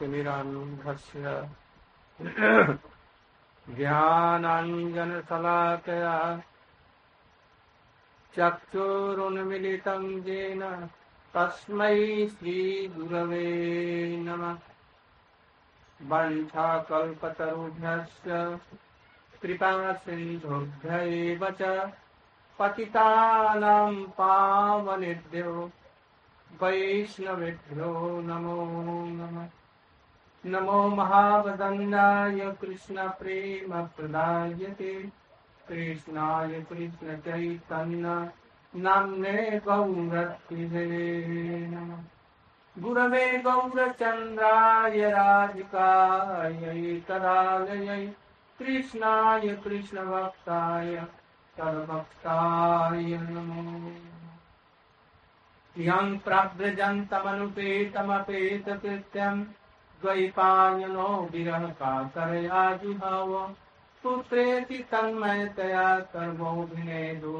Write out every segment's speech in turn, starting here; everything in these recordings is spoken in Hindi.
तिमिरान्धस्य ज्ञानाञ्जनशलाकया चक्षुरुन्मिलितं येन तस्मै श्रीगुरवे नमः वञ्छाकल्पतरुभ्यश्च कृपासिन्धुभ्य एव च पतितानां पावनेभ्यो वैष्णवेभ्यो नमो नमः नमो महावदन्नाय कृष्ण प्रदायते कृष्णाय कृष्णचैतन्य नाम्ने गौमृत्य गुरवे गौरचन्द्राय राधिकायै तदालयै कृष्णाय कृष्णभक्ताय सर्वभक्ताय नमो। यं प्रव्रजन्तमनुपेतमपेतकृत्यम् द्वैपायनो विरह काकरया जुहाव पुत्रेति तन्मयतया कर्मोऽभिनेदो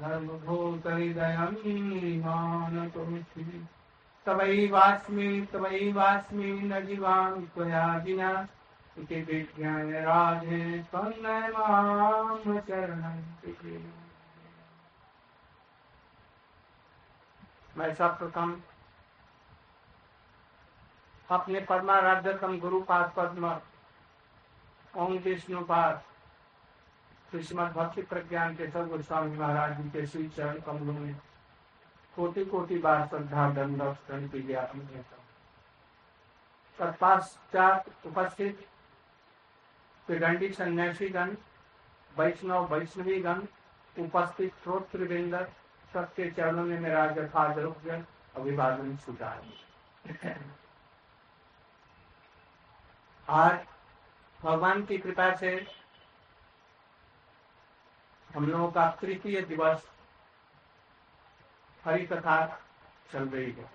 धर्मभूतहृदयं मानतोऽस्मि तवैवास्मि तवैवास्मि न जीवामि त्वया विना। इति विज्ञाय राधे त्वन्नय माँ चरणं मैं सर्वप्रथम अपने परमाराध्यतम गुरु पाद पद्म, ओम विष्णुपाद श्रीमद भक्ति प्रज्ञान के सब गोस्वामी महाराज जी के श्री चरण कमलों में कोटि कोटि बार श्रद्धा, दंड की ज्ञापन हूँ। तत्पश्चात उपस्थित पिगंडी सन्यासी गण वैष्णव वैष्णवी गण उपस्थित श्रोतृवृंद, सबके चरणों में मेरा यथायोग्य अभिवादन छुटा आज भगवान की कृपा से हम लोगों का तृतीय दिवस हरी कथा चल रही है।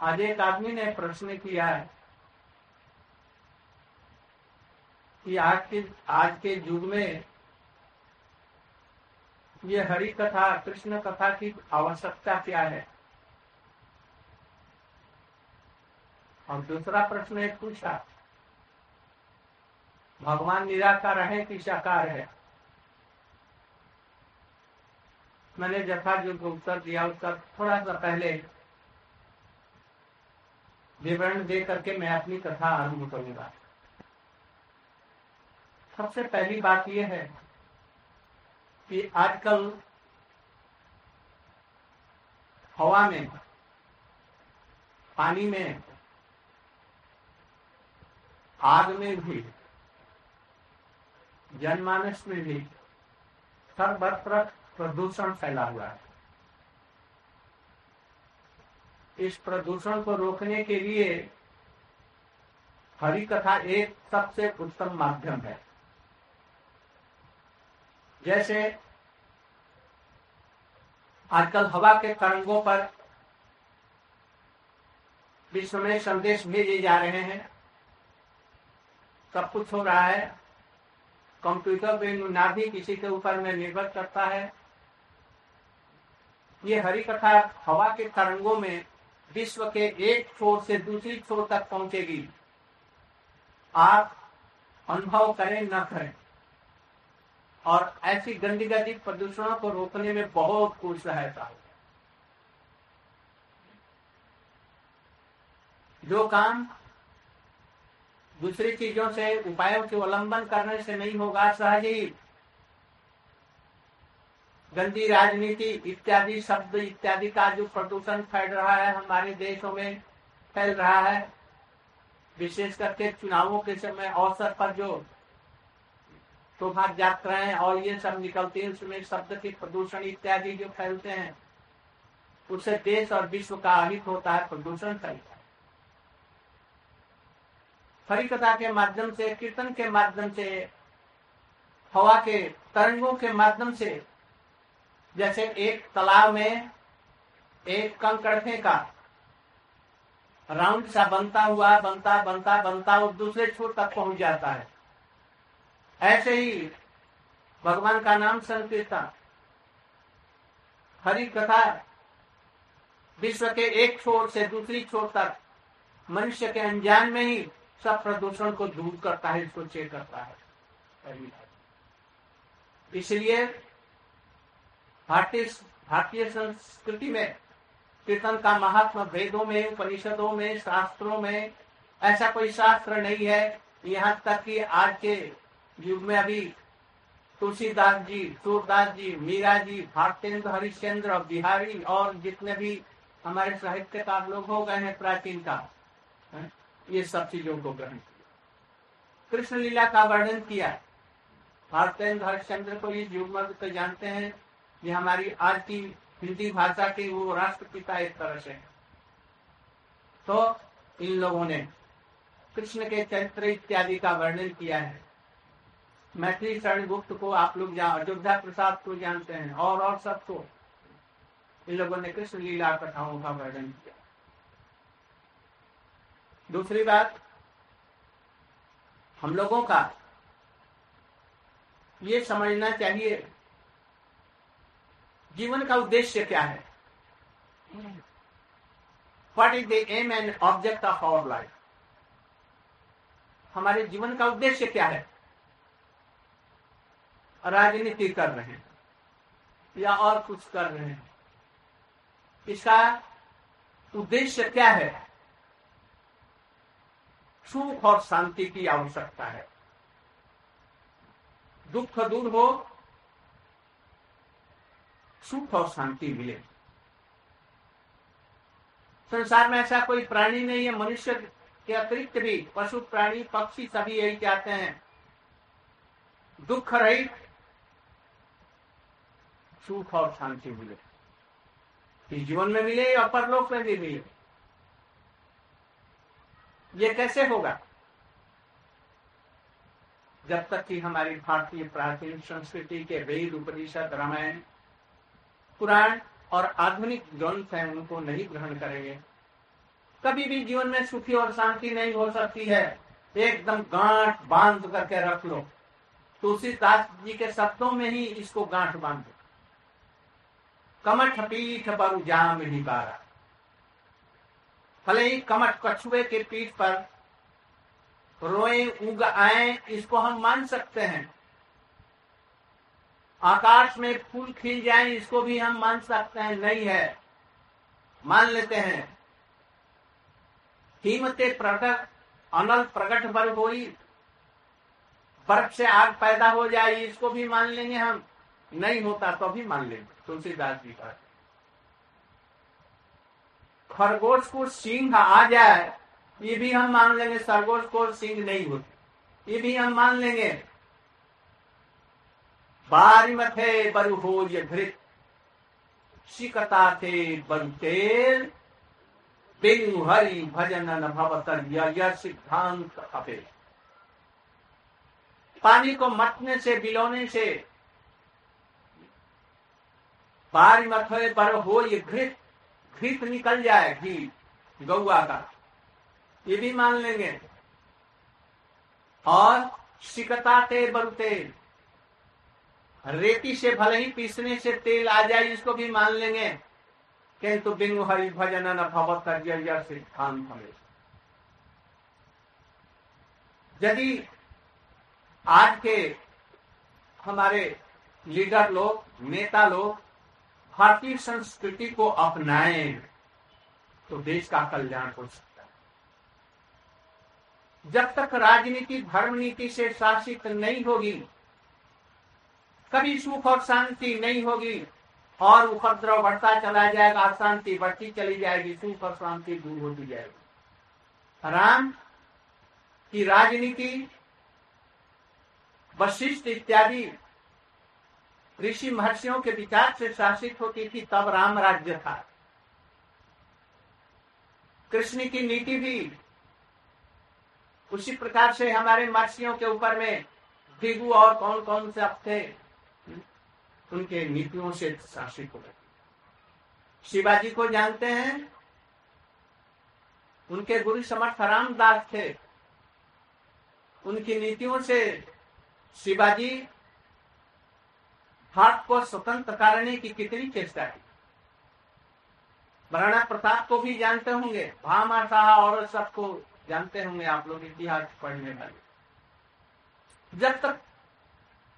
आज एक आदमी ने प्रश्न किया है कि आज के आज के युग में ये हरि कथा कृष्ण कथा की आवश्यकता क्या है? और दूसरा प्रश्न एक पूछा भगवान निराकार है कि साकार है? मैंने जथा जो उत्तर दिया उसका थोड़ा सा पहले विवरण दे करके मैं अपनी कथा आरंभ करूँगा। सबसे पहली बात यह है कि आजकल हवा में, पानी में आग में भी, जनमानस में भी सर्वत्र प्रदूषण फैला हुआ है। इस प्रदूषण को रोकने के लिए हरि कथा एक सबसे उत्तम माध्यम है। जैसे आजकल हवा के तरंगों पर विश्व में संदेश भेजे जा रहे हैं। सब कुछ हो रहा है। कंप्यूटर पे ना भी किसी के ऊपर में निर्भर करता है। ये हरी कथा हवा के तरंगों में विश्व के एक छोर से दूसरी छोर तक पहुंचेगी। आप अनुभव करें, न करें। और ऐसी गंदी गंदी प्रदूषणों को रोकने में बहुत कुछ सहायता हो जो काम दूसरी चीज़ों से, उपायों के अवलंबन करने से नहीं होगा सहज ही गंदी राजनीति इत्यादि, शब्द इत्यादि का जो प्रदूषण फैल रहा है, हमारे देशों में फैल रहा है, विशेष करके चुनावों के समय अवसर पर जो शोभा यात्राएँ और ये सब निकलती है, उसमें शब्द के प्रदूषण इत्यादि जो फैलते हैं उससे देश और विश्व का अहित होता है प्रदूषण फैलता हरि कथा के माध्यम से, कीर्तन के माध्यम से, हवा के तरंगों के माध्यम से, जैसे एक तालाब में एक कंकड़ का राउंड सा बनता हुआ, बनता बनता बनता और दूसरे छोर तक पहुँच जाता है। ऐसे ही भगवान का नाम संकीर्तन। हरि कथा विश्व के एक छोर से दूसरी छोर तक, मनुष्य के अनजान में ही सब प्रदूषण को दूर करता है, इसको चेक करता है। इसलिए भारतीय भारतीय संस्कृति में, कीर्तन का महात्मा वेदों में, उपनिषदों में, शास्त्रों में, ऐसा कोई शास्त्र नहीं है, यहाँ तक कि आज के युग में अभी तुलसीदास जी, सूरदास जी, मीरा जी भारतेंद्र हरिश्चंद्र, बिहारी और जितने भी हमारे साहित्यकार लोग हो गए हैं प्राचीन का ये सब चीज़ों को ग्रहण किया। कृष्ण लीला का वर्णन किया भारतेंद्र हरिश्चंद्र को ये युग तो जानते हैं ये हमारी आज की हिंदी भाषा के वो राष्ट्रपिता एक तरह से तो इन लोगों ने कृष्ण के चरित्र इत्यादि का वर्णन किया है। मैथिली शरण गुप्त को आप लोग जान अयोध्या प्रसाद को जानते हैं और और सबको। इन लोगों ने कृष्ण लीला कथाओं का वर्णन किया। दूसरी बात, हम लोगों का ये समझना चाहिए, जीवन का उद्देश्य क्या है? What is the aim and object of our life हमारे जीवन का उद्देश्य क्या है? राजनीति कर रहे हैं, या और कुछ कर रहे हैं। इसका उद्देश्य क्या है? सुख और शांति की आवश्यकता है। दुख दूर हो, सुख और शांति मिले। संसार में ऐसा कोई प्राणी नहीं है, मनुष्य के अतिरिक्त भी, पशु, प्राणी, पक्षी सभी यही चाहते हैं। दुख रहित, सुख और शांति मिले। जीवन में मिले या परलोक में भी मिले। ये कैसे होगा? जब तक कि हमारी भारतीय प्राचीन संस्कृति के वेद, उपनिषद, रामायण, पुराण और आधुनिक ग्रंथ हैं, उनको नहीं ग्रहण करेंगे। कभी भी जीवन में सुखी और शांति नहीं हो सकती है। एकदम गांठ बाँध करके रख लो। तुलसीदास जी के शब्दों में ही इसको गांठ बाँध। दो कमठ पीठ पर जाम निकारा भले ही कमठ कछुए के पीठ पर रोए, उग आए, इसको हम मान सकते हैं। आकाश में फूल खिल जाए, इसको भी हम मान सकते हैं। नहीं है। मान लेते हैं। कीमते प्रकट अनल प्रकट वर्ग हो बर्फ़ से आग पैदा हो जाए, इसको भी मान लेंगे हम। नहीं होता तो भी मान लेंगे। तुलसीदास जी का खरगोश को सिंह आ जाए, ये भी हम मान लेंगे सरगोश को सिंह नहीं होती। ये भी हम मान लेंगे। बारी मथे बरु हो ये घृत। शिकता थे बरु तेल। बिनु हरि भजन भवतर यह सिद्धांत अपे। पानी को मटने से, बिलोने से। बारी मथे पर हो ये घृत। घृत निकल जाए घी गौआ का। ये भी मान लेंगे। और तेल बरु रेती से भले ही पीसने से तेल आ जाए, इसको भी मान लेंगे। किंतु बिंगु हरि भजन न भवत सिद्धांत यदि आज के हमारे लीडर लोग, नेता लोग भारतीय संस्कृति को अपनाएँ तो देश का कल्याण हो सकता है। जब तक राजनीति धर्म नीति से शासित नहीं होगी, कभी सुख और शांति नहीं होगी, और उपद्रव बढ़ता चला जाएगा अशांति बढ़ती चली जाएगी, सुख और शांति दूर होती जाएगी। राम की राजनीति, वशिष्ठ इत्यादि ऋषि महर्षियों के विचार से शासित होती थी, तब राम राज्य था। कृष्ण की नीति भी उसी प्रकार से हमारे महर्षियों के ऊपर में दिगु और कौन कौन से अब थे, उनके नीतियों से शासित हो गए। शिवाजी को जानते हैं, उनके गुरु समर्थ रामदास थे। उनकी नीतियों से शिवाजी भारत को स्वतंत्र करने की कितनी चेष्टा की। महाराणा प्रताप को भी जानते होंगे भामा शाह और सबको जानते होंगे आप लोग इतिहास पढ़ने वाले। जब तक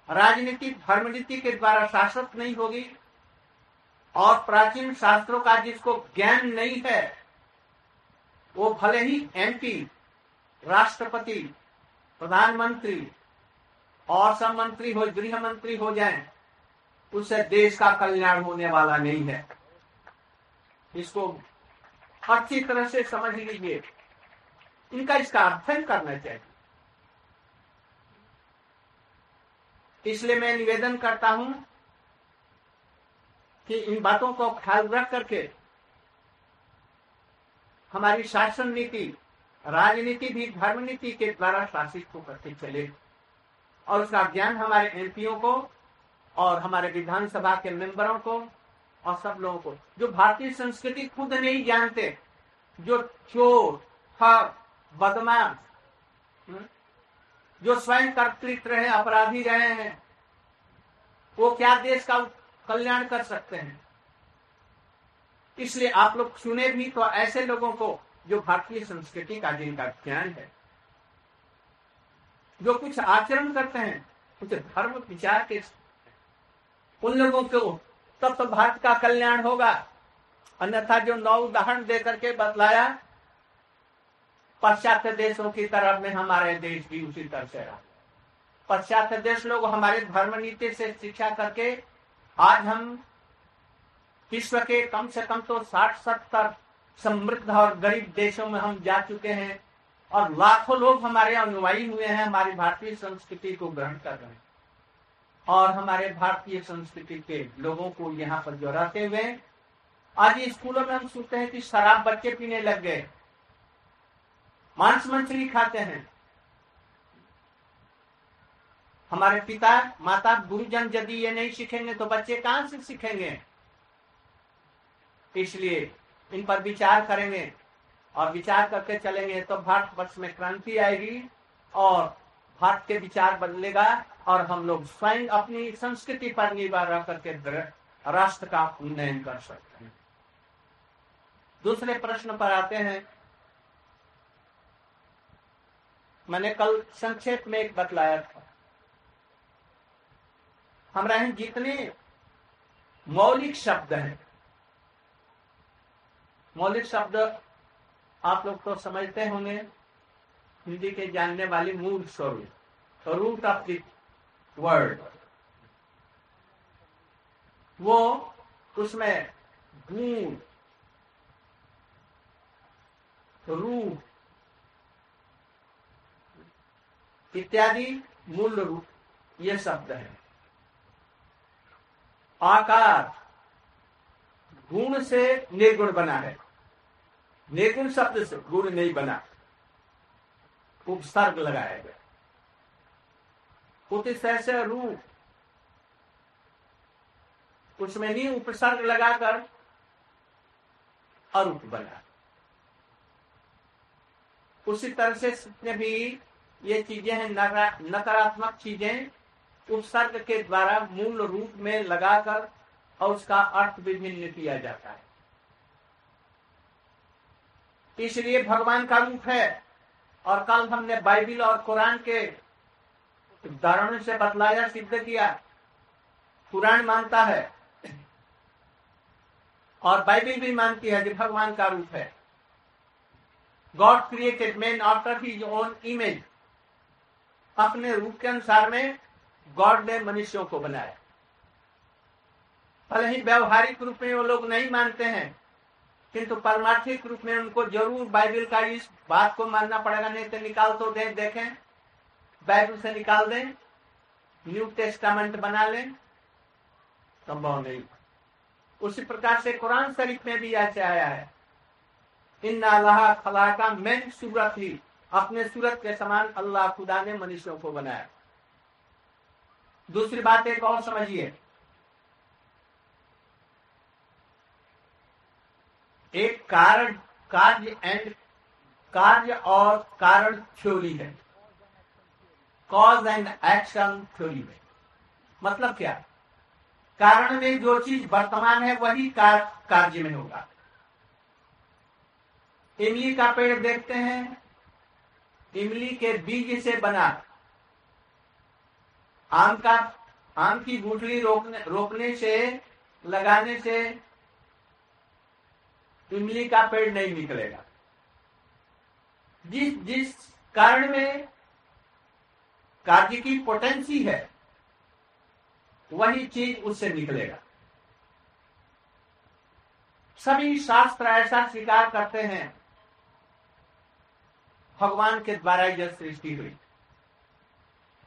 राजनीति, धर्मनीति के द्वारा शासक नहीं होगी और प्राचीन शास्त्रों का जिसको ज्ञान नहीं है, वो भले ही एमपी राष्ट्रपति, प्रधानमंत्री और सब मंत्री हो, गृह मंत्री हो जाए उससे देश का कल्याण होने वाला नहीं है। इसको अच्छी तरह से समझ लीजिए। इनका इसका अध्ययन करना चाहिए। इसलिए मैं निवेदन करता हूँ कि इन बातों को ख्याल रख करके हमारी शासन नीति, राजनीति भी धर्म नीति के द्वारा शासित होकर चले और उसका ज्ञान हमारे एमपीओ को और हमारे विधानसभा के मेंबरों को और सब लोगों को जो भारतीय संस्कृति खुद नहीं जानते जो चोर बदमाश हम्म, जो स्वयं कर्तृत्व रहे अपराधी रहे हैं वो क्या देश का कल्याण कर सकते हैं? इसलिए आप लोग सुने भी तो ऐसे लोगों को जो भारतीय संस्कृति का जिनका ज्ञान है जो कुछ आचरण करते हैं कुछ धर्म विचार के उन लोगों को तब तो भारत का कल्याण होगा। अन्यथा जो नौ उदाहरण देकर के बतलाया, पाश्चात्य देशों की तरफ़ में हमारे देश भी उसी तरह से रहा। पाश्चात्य देश लोग हमारे धर्म नीति से शिक्षा करके आज हम विश्व के कम से कम तो साठ सत्तर समृद्ध और गरीब देशों में हम जा चुके हैं और लाखों लोग हमारे अनुयायी हुए हैं, हमारी भारतीय संस्कृति को ग्रहण कर रहे हैं। और हमारे भारतीय संस्कृति के लोगों को यहाँ पर जो रहते हुए, आज स्कूलों में हम सुनते हैं कि शराब बच्चे पीने लग गए। मांस मछली खाते हैं। हमारे पिता, माता, गुरुजन यदि ये नहीं सीखेंगे तो बच्चे कहाँ से सीखेंगे? इसलिए इन पर विचार करेंगे और विचार करके चलेंगे तो भारत वर्ष में क्रांति आएगी और भारत के विचार बदलेगा और हम लोग स्वयं अपनी संस्कृति पर निर्भर रह करके राष्ट्र का उन्नयन कर सकते हैं। दूसरे प्रश्न पर आते हैं। मैंने कल संक्षेप में एक बतलाया था। हमारे यहाँ जितने मौलिक शब्द हैं, मौलिक शब्द आप लोग तो समझते होंगे। हिंदी के जानने वाली मूल स्वरूप रूट ऑफ़ वर्ड। वो उसमें गुण। रूप इत्यादि मूल रूप। ये शब्द है। आकार। गुण से निर्गुण बना है। निर्गुण शब्द से गुण नहीं बना। उपसर्ग लगाया गया से रूप उसमें नहीं उपसर्ग लगाकर अरूप बना। उसी तरह से जितने भी ये चीज़ें हैं नकारात्मक चीज़ें, उपसर्ग के द्वारा मूल रूप में लगाकर और उसका अर्थ विभिन्न किया जाता है। इसलिए भगवान का रूप है। और कल हमने बाइबिल और कुरान के उदाहरण से बतलाया, सिद्ध किया। कुरान मानता है और बाइबिल भी मानती है कि भगवान का रूप है। God created man after his own image अपने रूप के अनुसार में गॉड ने मनुष्यों को बनाया। भले ही व्यवहारिक रूप में वो लोग नहीं मानते हैं किंतु परमार्थिक रूप में उनको ज़रूर बाइबल का इस बात को मानना पड़ेगा, नहीं तो निकाल तो दे, देखें। बाइबल से निकाल दें, न्यू टेस्टामेंट बना लें, संभव नहीं। उसी प्रकार से कुरान शरीफ में भी ऐसे आया है। इन अल्लाह खला का मैन सूरत ही अपने सूरत के समान अल्लाह खुदा ने मनुष्यों को बनाया। दूसरी बात एक और समझिए। एक कारण कार्य एंड कार्य और कारण थ्योरी है। कॉज एंड एक्शन थ्योरी में। मतलब क्या? कारण में जो चीज़ वर्तमान है वही कार, कार्य में होगा। इमली का पेड़ देखते हैं। इमली के बीज से बना। आम का आम की गुठली रोकने रोकने से लगाने से इमली का पेड़ नहीं निकलेगा। जिस जिस कारण में कार्य की पोटेंसी है, वही चीज़ उससे निकलेगा। सभी शास्त्र ऐसा स्वीकार करते हैं, भगवान के द्वारा यह सृष्टि हुई।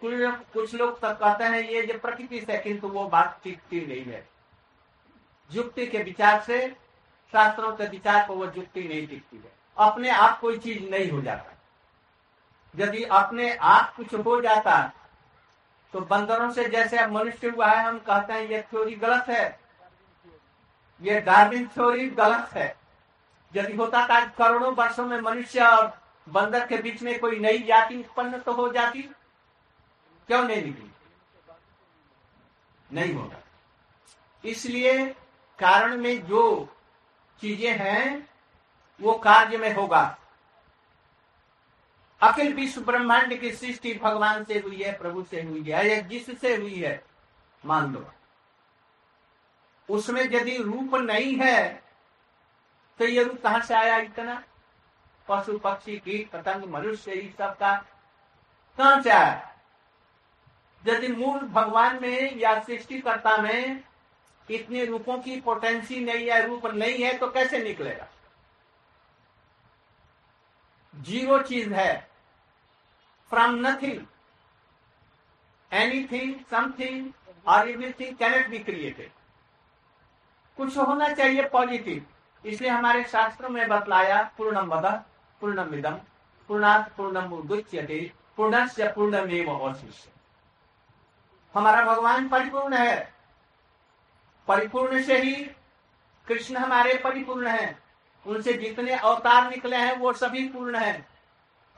कुछ लोग तक कहते हैं, ये जो प्रकृति से किंतु वो बात टिकती नहीं है। युक्ति के विचार से शास्त्रों के विचार को वो युक्ति नहीं दिखती है। अपने आप कोई चीज़ नहीं हो जाता। यदि अपने आप कुछ हो जाता तो बंदरों से जैसे अब मनुष्य हुआ है, हम कहते हैं, ये थ्योरी गलत है। ये डार्विन थ्योरी गलत है। यदि होता था करोड़ों वर्षों में मनुष्य और बंदर के बीच में कोई नई जाति उत्पन्न तो हो जाती, क्यों नहीं निकली? नहीं होगा इसलिए कारण में जो चीज़ें हैं, वो कार्य में होगा। अखिल विश्व ब्रह्मांड की सृष्टि भगवान से हुई है, प्रभु से हुई है, या जिससे हुई है, मान लो। उसमें यदि रूप नहीं है तो ये रूप कहाँ से आया इतना? पशु, पक्षी, कीट, पतंग, मनुष्य इस सब का कहाँ से आया? यदि मूल भगवान में या सृष्टिकर्ता में इतने रूपों की पोटेंसी नहीं है रूप नहीं है तो कैसे निकलेगा? ज़ीरो चीज़ है। फ्रॉम नथिंग एनीथिंग समथिंग और एवरीथिंग कैनेट बी क्रिएटेड कुछ होना चाहिए पॉजिटिव इसलिए हमारे शास्त्रों में बतलाया पूर्णम वध पूर्णम विदम पूर्णात पूर्णम उदुच्यते पूर्णस्य पूर्णमेव अवशिष्य। हमारा भगवान परिपूर्ण है। परिपूर्ण से ही कृष्ण हमारे परिपूर्ण हैं। उनसे जितने अवतार निकले हैं, वो सभी पूर्ण हैं।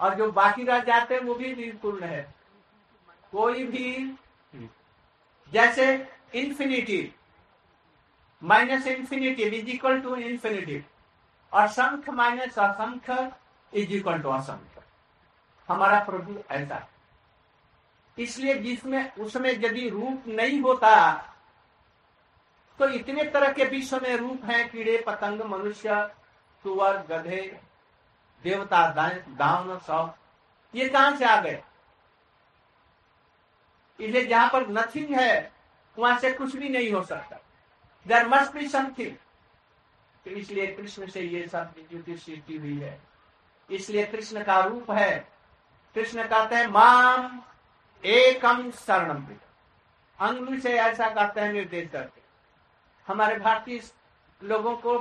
और जो बाकी रह जाते हैं, वो भी पूर्ण है। कोई भी जैसे infinity minus infinity is equal to infinity और संख माइनस असंख्य इज़ इक्वल टू असंख्य। हमारा प्रभु ऐसा इसलिए जिसमें, उसमें यदि रूप नहीं होता तो इतने तरह के विश्व में रूप हैं, कीड़े, पतंग, मनुष्य, सुअर, गधे, देवता दावन सब ये कहाँ से आ गए? इसलिए जहाँ पर नथिंग है, वहाँ से कुछ भी नहीं हो सकता। देर मस्ट बी समथिंग इसलिए कृष्ण से ये सब विद्युत सृष्टि हुई है। इसलिए कृष्ण का रूप है। कृष्ण कहते हैं, माम एकम शरणम अंगुल से ऐसा कहते हैं, निर्देश करते हमारे भारतीय लोगों को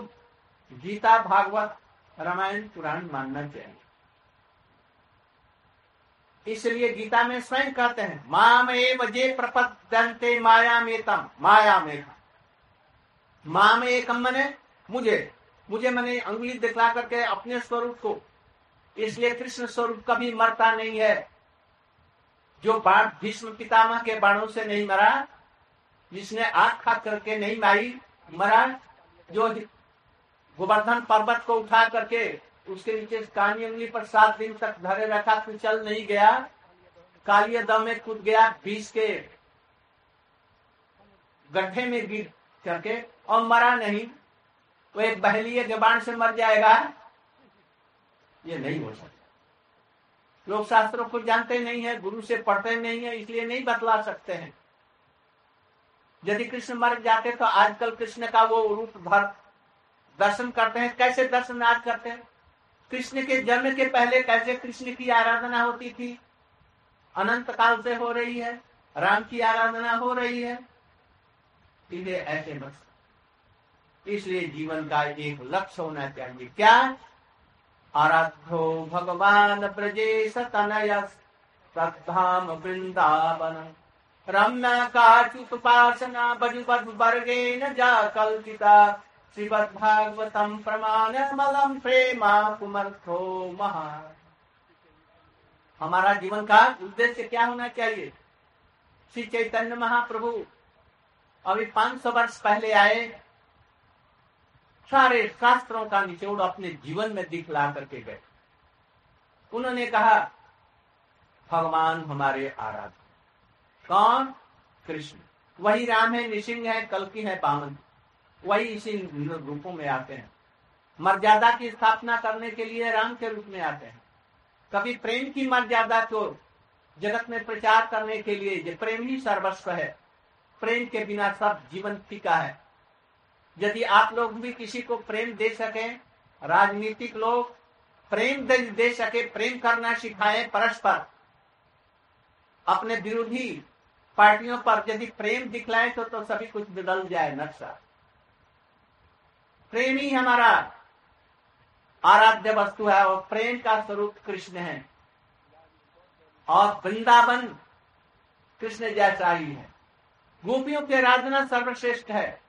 गीता, भागवत, रामायण, पुराण मानना चाहिए। इसलिए गीता में स्वयं कहते हैं, माम एव जे प्रपद्यंते माया मेतम माया में माम एकम मने मुझे मुझे मैंने अंगुली दिखला करके अपने स्वरूप को। इसलिए कृष्ण स्वरूप कभी मरता नहीं है। जो बाण भीष्म पितामह के बाणों से नहीं मरा जिसने आग खा करके नहीं मारी, मरा, जो गोवर्धन पर्वत को उठा करके उसके नीचे कानी उंगली पर सात दिन तक धरे रखा, फिर चल नहीं गया। कालिया दम में कूद गया, बीस के गड्ढे में गिर करके, और मरा नहीं। वो एक बहलीय जबान से मर जाएगा। ये नहीं हो सकता। लोग शास्त्रों को जानते नहीं है, गुरु से पढ़ते नहीं है, इसलिए नहीं बतला सकते हैं। यदि कृष्ण मर जाते तो आजकल कृष्ण का वो रूप भर दर्शन करते हैं। कैसे दर्शन आज करते हैं? कृष्ण के जन्म के पहले कैसे कृष्ण की आराधना होती थी? अनंत काल से हो रही है, राम की आराधना हो रही है। इसलिए ऐसे बस इसलिए जीवन का एक लक्ष्य होना चाहिए। क्या? आराध्यो भगवान ब्रजेश तनय तद्धाम वृंदावन। रम्य वर्गे न जा कल्पिता। श्रीमद्भागवतम प्रमाणमलम प्रेमा कुमर्थो महा। हमारा जीवन का उद्देश्य क्या होना चाहिए? श्री चैतन्य महाप्रभु अभी 500 वर्ष पहले आए। सारे शास्त्रों का निचोड़ अपने जीवन में दिखला करके गए। उन्होंने कहा, भगवान हमारे आराध्य कौन? कृष्ण। वही राम है निशिंग है कल की है पावन वही इसी रूपों में आते हैं। मर्यादा की स्थापना करने के लिए राम के रूप में आते हैं। कभी प्रेम की मर्यादा को जगत में प्रचार करने के लिए प्रेम ही सर्वस्व है। प्रेम के बिना सब जीवन फीका है। यदि आप लोग भी किसी को प्रेम दे सके राजनीतिक लोग प्रेम दे, दे सके प्रेम करना सिखाए परस्पर। अपने विरोधी पार्टियों पर यदि प्रेम दिखलाए तो, तो सभी कुछ बदल जाए नक्शा। प्रेम ही हमारा आराध्य वस्तु है और प्रेम का स्वरूप कृष्ण है। और वृंदावन कृष्ण जैसा ही है। गोपियों की आराधना सर्वश्रेष्ठ है।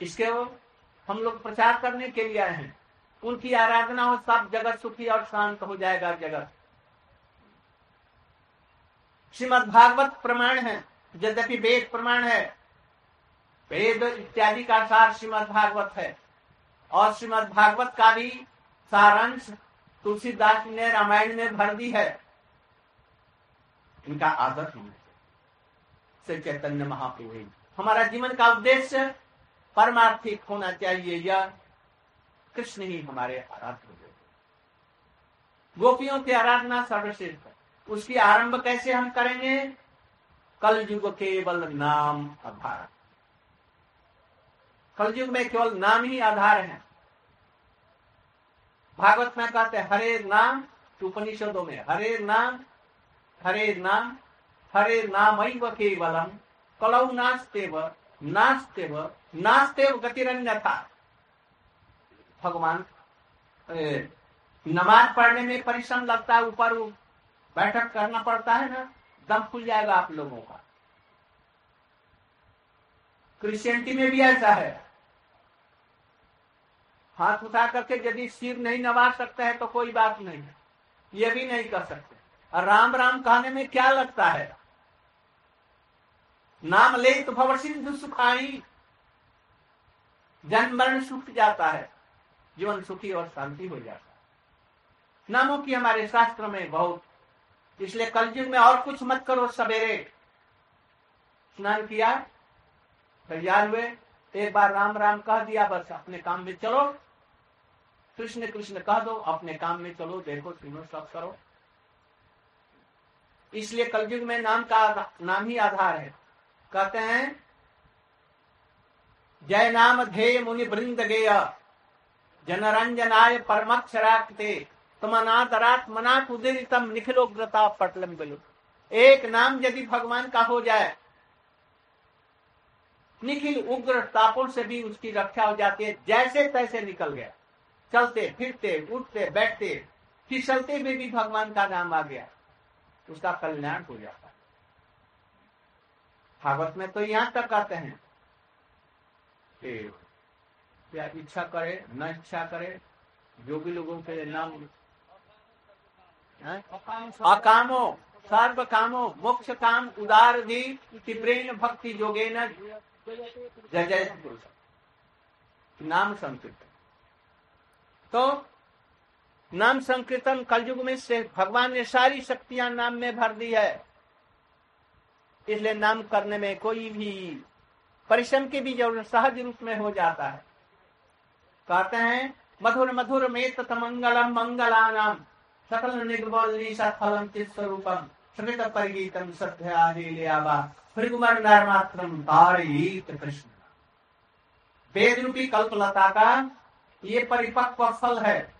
इसके वो हम लोग प्रचार करने के लिए आए हैं। उनकी आराधना हो सब जगत सुखी और शांत हो जाएगा जगत। श्रीमद भागवत प्रमाण है, यद्यपि वेद प्रमाण है। वेद इत्यादि का सार श्रीमद भागवत है। और श्रीमद भागवत का भी सारांश तुलसीदास ने रामायण में भर दी है। इनका आदर से चैतन्य महाप्रभु हमारा जीवन का उद्देश्य परमार्थिक होना चाहिए यह कृष्ण ही हमारे आराध्य गोपियों की आराधना सर्वश्रेष्ठ उसकी आरंभ कैसे हम करेंगे? कल युग केवल नाम आधार। कल युग में केवल नाम ही आधार है। भागवत में कहते हरे नाम, उपनिषदों में, हरे नाम हरे नाम हरे नाम केवलम, कलौ नास्तेव नास्तेव नास्तेव गतिरन्य था भगवान नमाज़ पढ़ने में परिश्रम लगता है, ऊपर बैठक करना पड़ता है ना, दम खुल जाएगा आप लोगों का। क्रिश्चियनिटी में भी ऐसा है। हाथ उठा करके यदि सिर नहीं नवा सकते हैं तो कोई बात नहीं ये भी नहीं कर सकते। और राम राम कहने में क्या लगता है? नाम ले तो भवर सिंधु सुखाई, जन्म मरण सुख जाता है, जीवन सुखी और शांति हो जाता है। नामों की हमारे शास्त्र में बहुत इसलिए कलयुग में और कुछ मत करो सवेरे। स्नान किया, तैयार हुए, एक बार राम राम कह दिया, बस अपने काम में चलो। कृष्ण कृष्ण कह दो, अपने काम में चलो, देखो सुनो, सब करो। इसलिए कलयुग में नाम का नाम ही आधार है। कहते हैं, जय नाम धे मुनि वृंद गेय, जनरंजनाय परमक्षराक्ते। तमनातरात मनात उदरितम निखिलोग्रता पटलम बिलु एक नाम यदि भगवान का हो जाए, निखिल उग्र तापों से भी उसकी रक्षा हो जाती है, जैसे तैसे निकल गया। चलते, फिरते, उठते, बैठते, फिसलते में भी भगवान का नाम आ गया। उसका कल्याण हो जाता है। भागवत में तो यहाँ तक आते हैं। क्या इच्छा करे, न इच्छा करे, जो भी लोगों के नाम अकामो सर्व कामो मोक्ष काम उदार दी तीव्रेन भक्ति जोगे न जय जय नाम संकीर्तन। तो नाम संकीर्तन कलयुग में से भगवान ने सारी शक्तियाँ नाम में भर दी है। इसलिए नाम करने में कोई भी परिश्रम की भी ज़रूरत, सहज रूप में हो जाता है। कहते हैं, मधुर मधुर में तथा मंगलम मंगला नाम सकल निर्बली सत्फलम चित्स्वरूपम श्रित परिगीतम सत्याबा भृगुमर नरमात्रम तारित कृष्ण। वेद रूपी कल्पलता का ये परिपक्व फल है।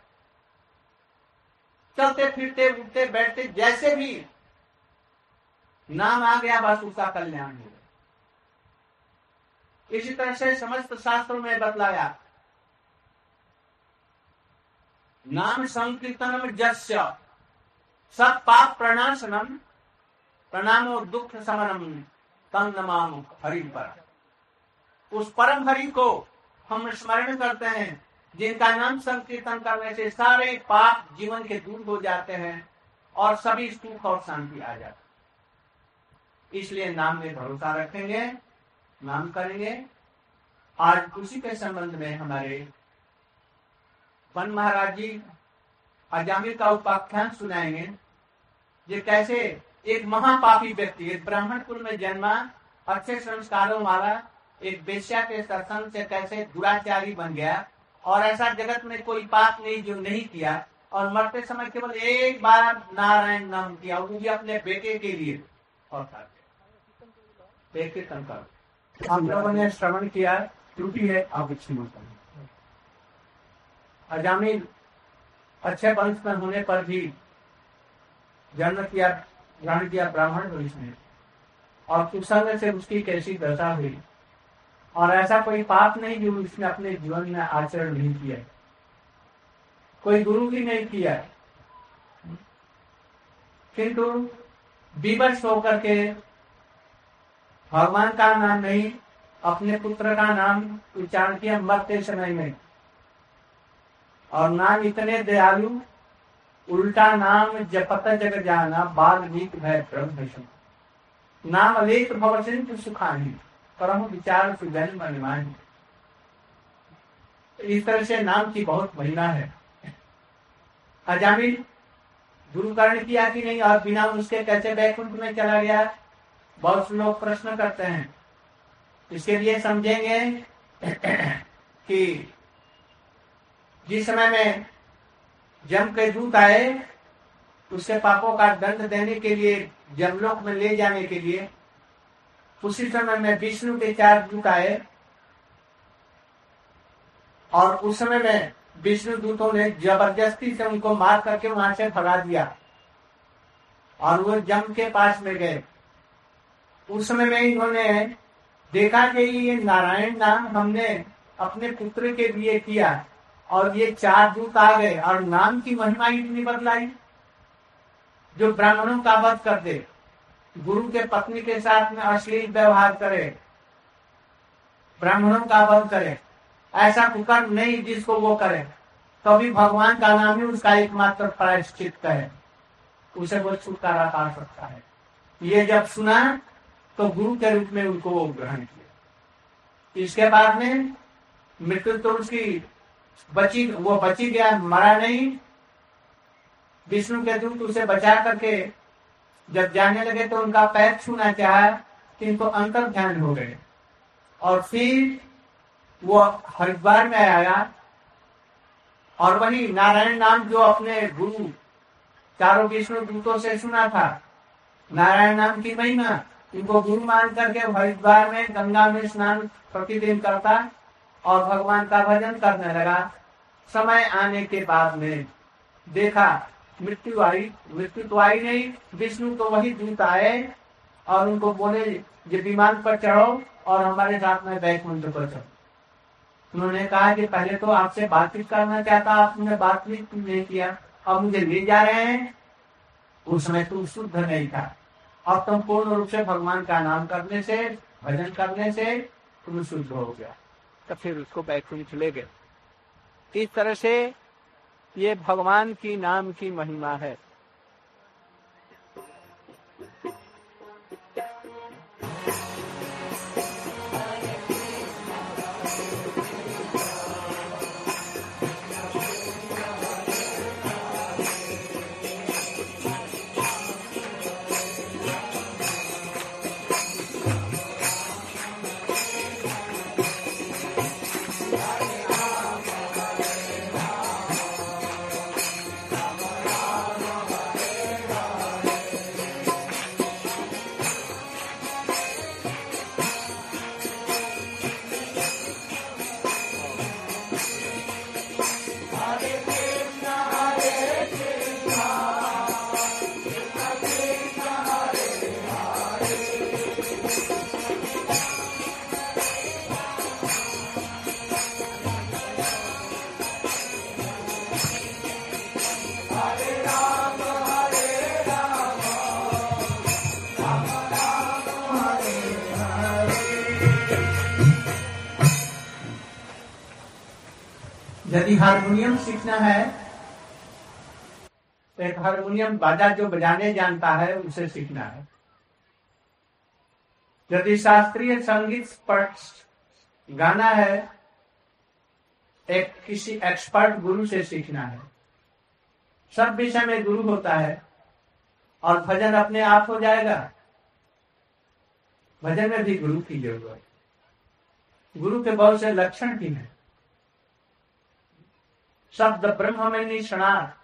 चलते, फिरते, उठते, बैठते, जैसे भी। नाम आ गया बस उसका कल्याण। हो इसी तरह से समस्त शास्त्रों में बतलाया। नाम संकीर्तनम जस्य सब पाप प्रणाशनम, प्रणामो दुख समनम तन नमाम हरि पर उस परम हरि को हम स्मरण करते हैं, जिनका नाम संकीर्तन करने से सारे पाप जीवन के दूर हो जाते हैं और सभी सुख और शांति आ जाती इसलिए नाम में भरोसा रखेंगे, नाम करेंगे। आज उसी के संबंध में हमारे वन महाराज जी अजामिर का उपाख्यान सुनाएँगे। ये कैसे एक महापापी व्यक्ति, एक ब्राह्मण कुल में जन्मा, अच्छे संस्कारों वाला, एक बेश्या के सत्संग से कैसे दुराचारी बन गया, और ऐसा जगत में कोई पाप नहीं जो नहीं किया, और मरते समय केवल एक बार नारायण नाम किया वो भी अपने बेटे के लिए और हम लोगों ने श्रवण किया, त्रुटि है, आप अजामिल अच्छे वंश में होने पर भी जन्म किया, ग्रहण किया ब्राह्मण वंश में और कुसंग से उसकी कैसी दशा हुई। और ऐसा कोई पाप नहीं जो उसने अपने जीवन में आचरण नहीं किया कोई गुरु भी नहीं किया किंतु विवश होकर के भगवान का नाम नहीं, अपने पुत्र का नाम उच्चारण किया मरते समय में और नाम इतने दयालु, उल्टा नाम जपत जग जाना, बाल नीत भय ब्रह्म नाम अलेख भव सिंधु सुखानी, परम विचार सुगन मनमानी। इस तरह से नाम की बहुत महिमा है। अजामिल गुरुकरण किया कि नहीं? और बिना उसके कैसे बैकुंठ में चला गया? बहुत से लोग प्रश्न करते हैं। इसके लिए समझेंगे कि जिस समय में जम के दूत आए उसके पापों का दंड देने के लिए जमलोक में ले जाने के लिए, उसी समय में विष्णु के चार दूत आए। और उस समय में विष्णु दूतों ने ज़बरदस्ती से उनको मार करके वहाँ से भगा दिया। और वो जम के पास में गए। उस समय में इन्होंने देखा कि ये नारायण नाम हमने अपने पुत्र के लिए किया। और ये चार दूत आ गए, और नाम की महिमा इतनी बदलाई जो ब्राह्मणों का वध कर दे। गुरु के पत्नी के साथ में अश्लील व्यवहार करे, ब्राह्मणों का वध करे, ऐसा कुकर्म नहीं जिसको वो करे। तभी तो भगवान का नाम ही उसका एकमात्र प्रायश्चित करे। उसे वो छुटकारा पा सकता है। ये जब सुना तो गुरु के रूप में उनको ग्रहण किया। इसके बाद में मृत्यु तो उसकी बची, वो बची गया, मरा नहीं। विष्णु के दूत उसे बचा करके जब जाने लगे तो उनका पैर छूना चाहा किंतु अंतर ध्यान हो गए। और फिर वो हरिद्वार में आया। और वही नारायण नाम जो अपने गुरु, चारों विष्णु दूतों से सुना था, नारायण नाम की महिमा, इनको गुरु मान करके हरिद्वार में गंगा में स्नान प्रतिदिन करता। और भगवान का भजन करने लगा। समय आने के बाद में देखा, मृत्यु आई, मृत्यु तो आई नहीं, विष्णु तो वही दूत आए और उनको बोले, ये विमान पर चढ़ो और हमारे साथ में बैकुंठ पर चढ़ो। उन्होंने कहा कि पहले तो आपसे बातचीत करना चाहता, आपने बातचीत नहीं किया। अब मुझे ले जा रहे हैं। उस समय तुम शुद्ध नहीं था। अब तुम पूर्ण रूप से भगवान का नाम करने से, भजन करने से, तुम शुद्ध हो गया। तो फिर उसको बैकुंठ ले गए। इस तरह से ये भगवान की नाम की महिमा है। यदि हारमोनियम सीखना है तो एक हारमोनियम बाजा जो बजाने जानता है उसे सीखना है। यदि शास्त्रीय संगीत गाना है, एक किसी एक्सपर्ट गुरु से सीखना है। सब विषय में गुरु होता है और भजन अपने आप हो जाएगा। भजन में भी गुरु की ज़रूरत गुरु के बहुत से लक्षण भी हैं। शब्द ब्रह्म में निष्णात,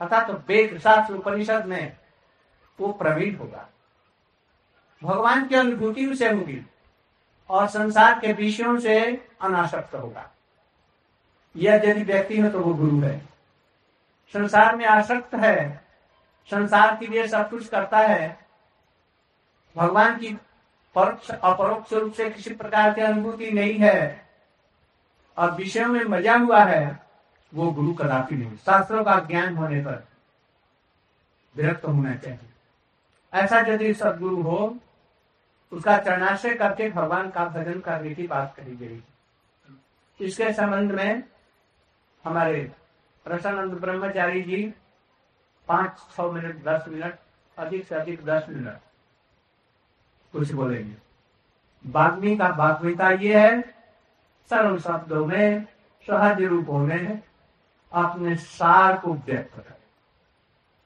अर्थात तो वेद शास्त्र उपनिषद में वो प्रवीण होगा। भगवान की अनुभूति उसे होगी और संसार के विषयों से अनासक्त होगा। यह यदि व्यक्ति है तो वो गुरु है। संसार में आसक्त है, संसार के लिए सब कुछ करता है। भगवान की परोक्ष, अपरोक्ष रूप से किसी प्रकार की अनुभूति नहीं है और विषयों में मज़ा हुआ है, वो गुरु कदापि नहीं। शास्त्रों का ज्ञान होने पर विरक्त होना चाहिए। ऐसा यदि सदगुरु हो उसका चरणाश्रय करके भगवान का भजन करने की बात कही गई। इसके संबंध में हमारे प्रसन्न ब्रह्मचारी जी पाँच छ मिनट, दस मिनट, अधिक से अधिक दस मिनट कुछ बोलेंगे। बाग्मी का बाग्मिता ये है सरल शब्दों में सहज रूपों में अपने सार को व्यक्त कर।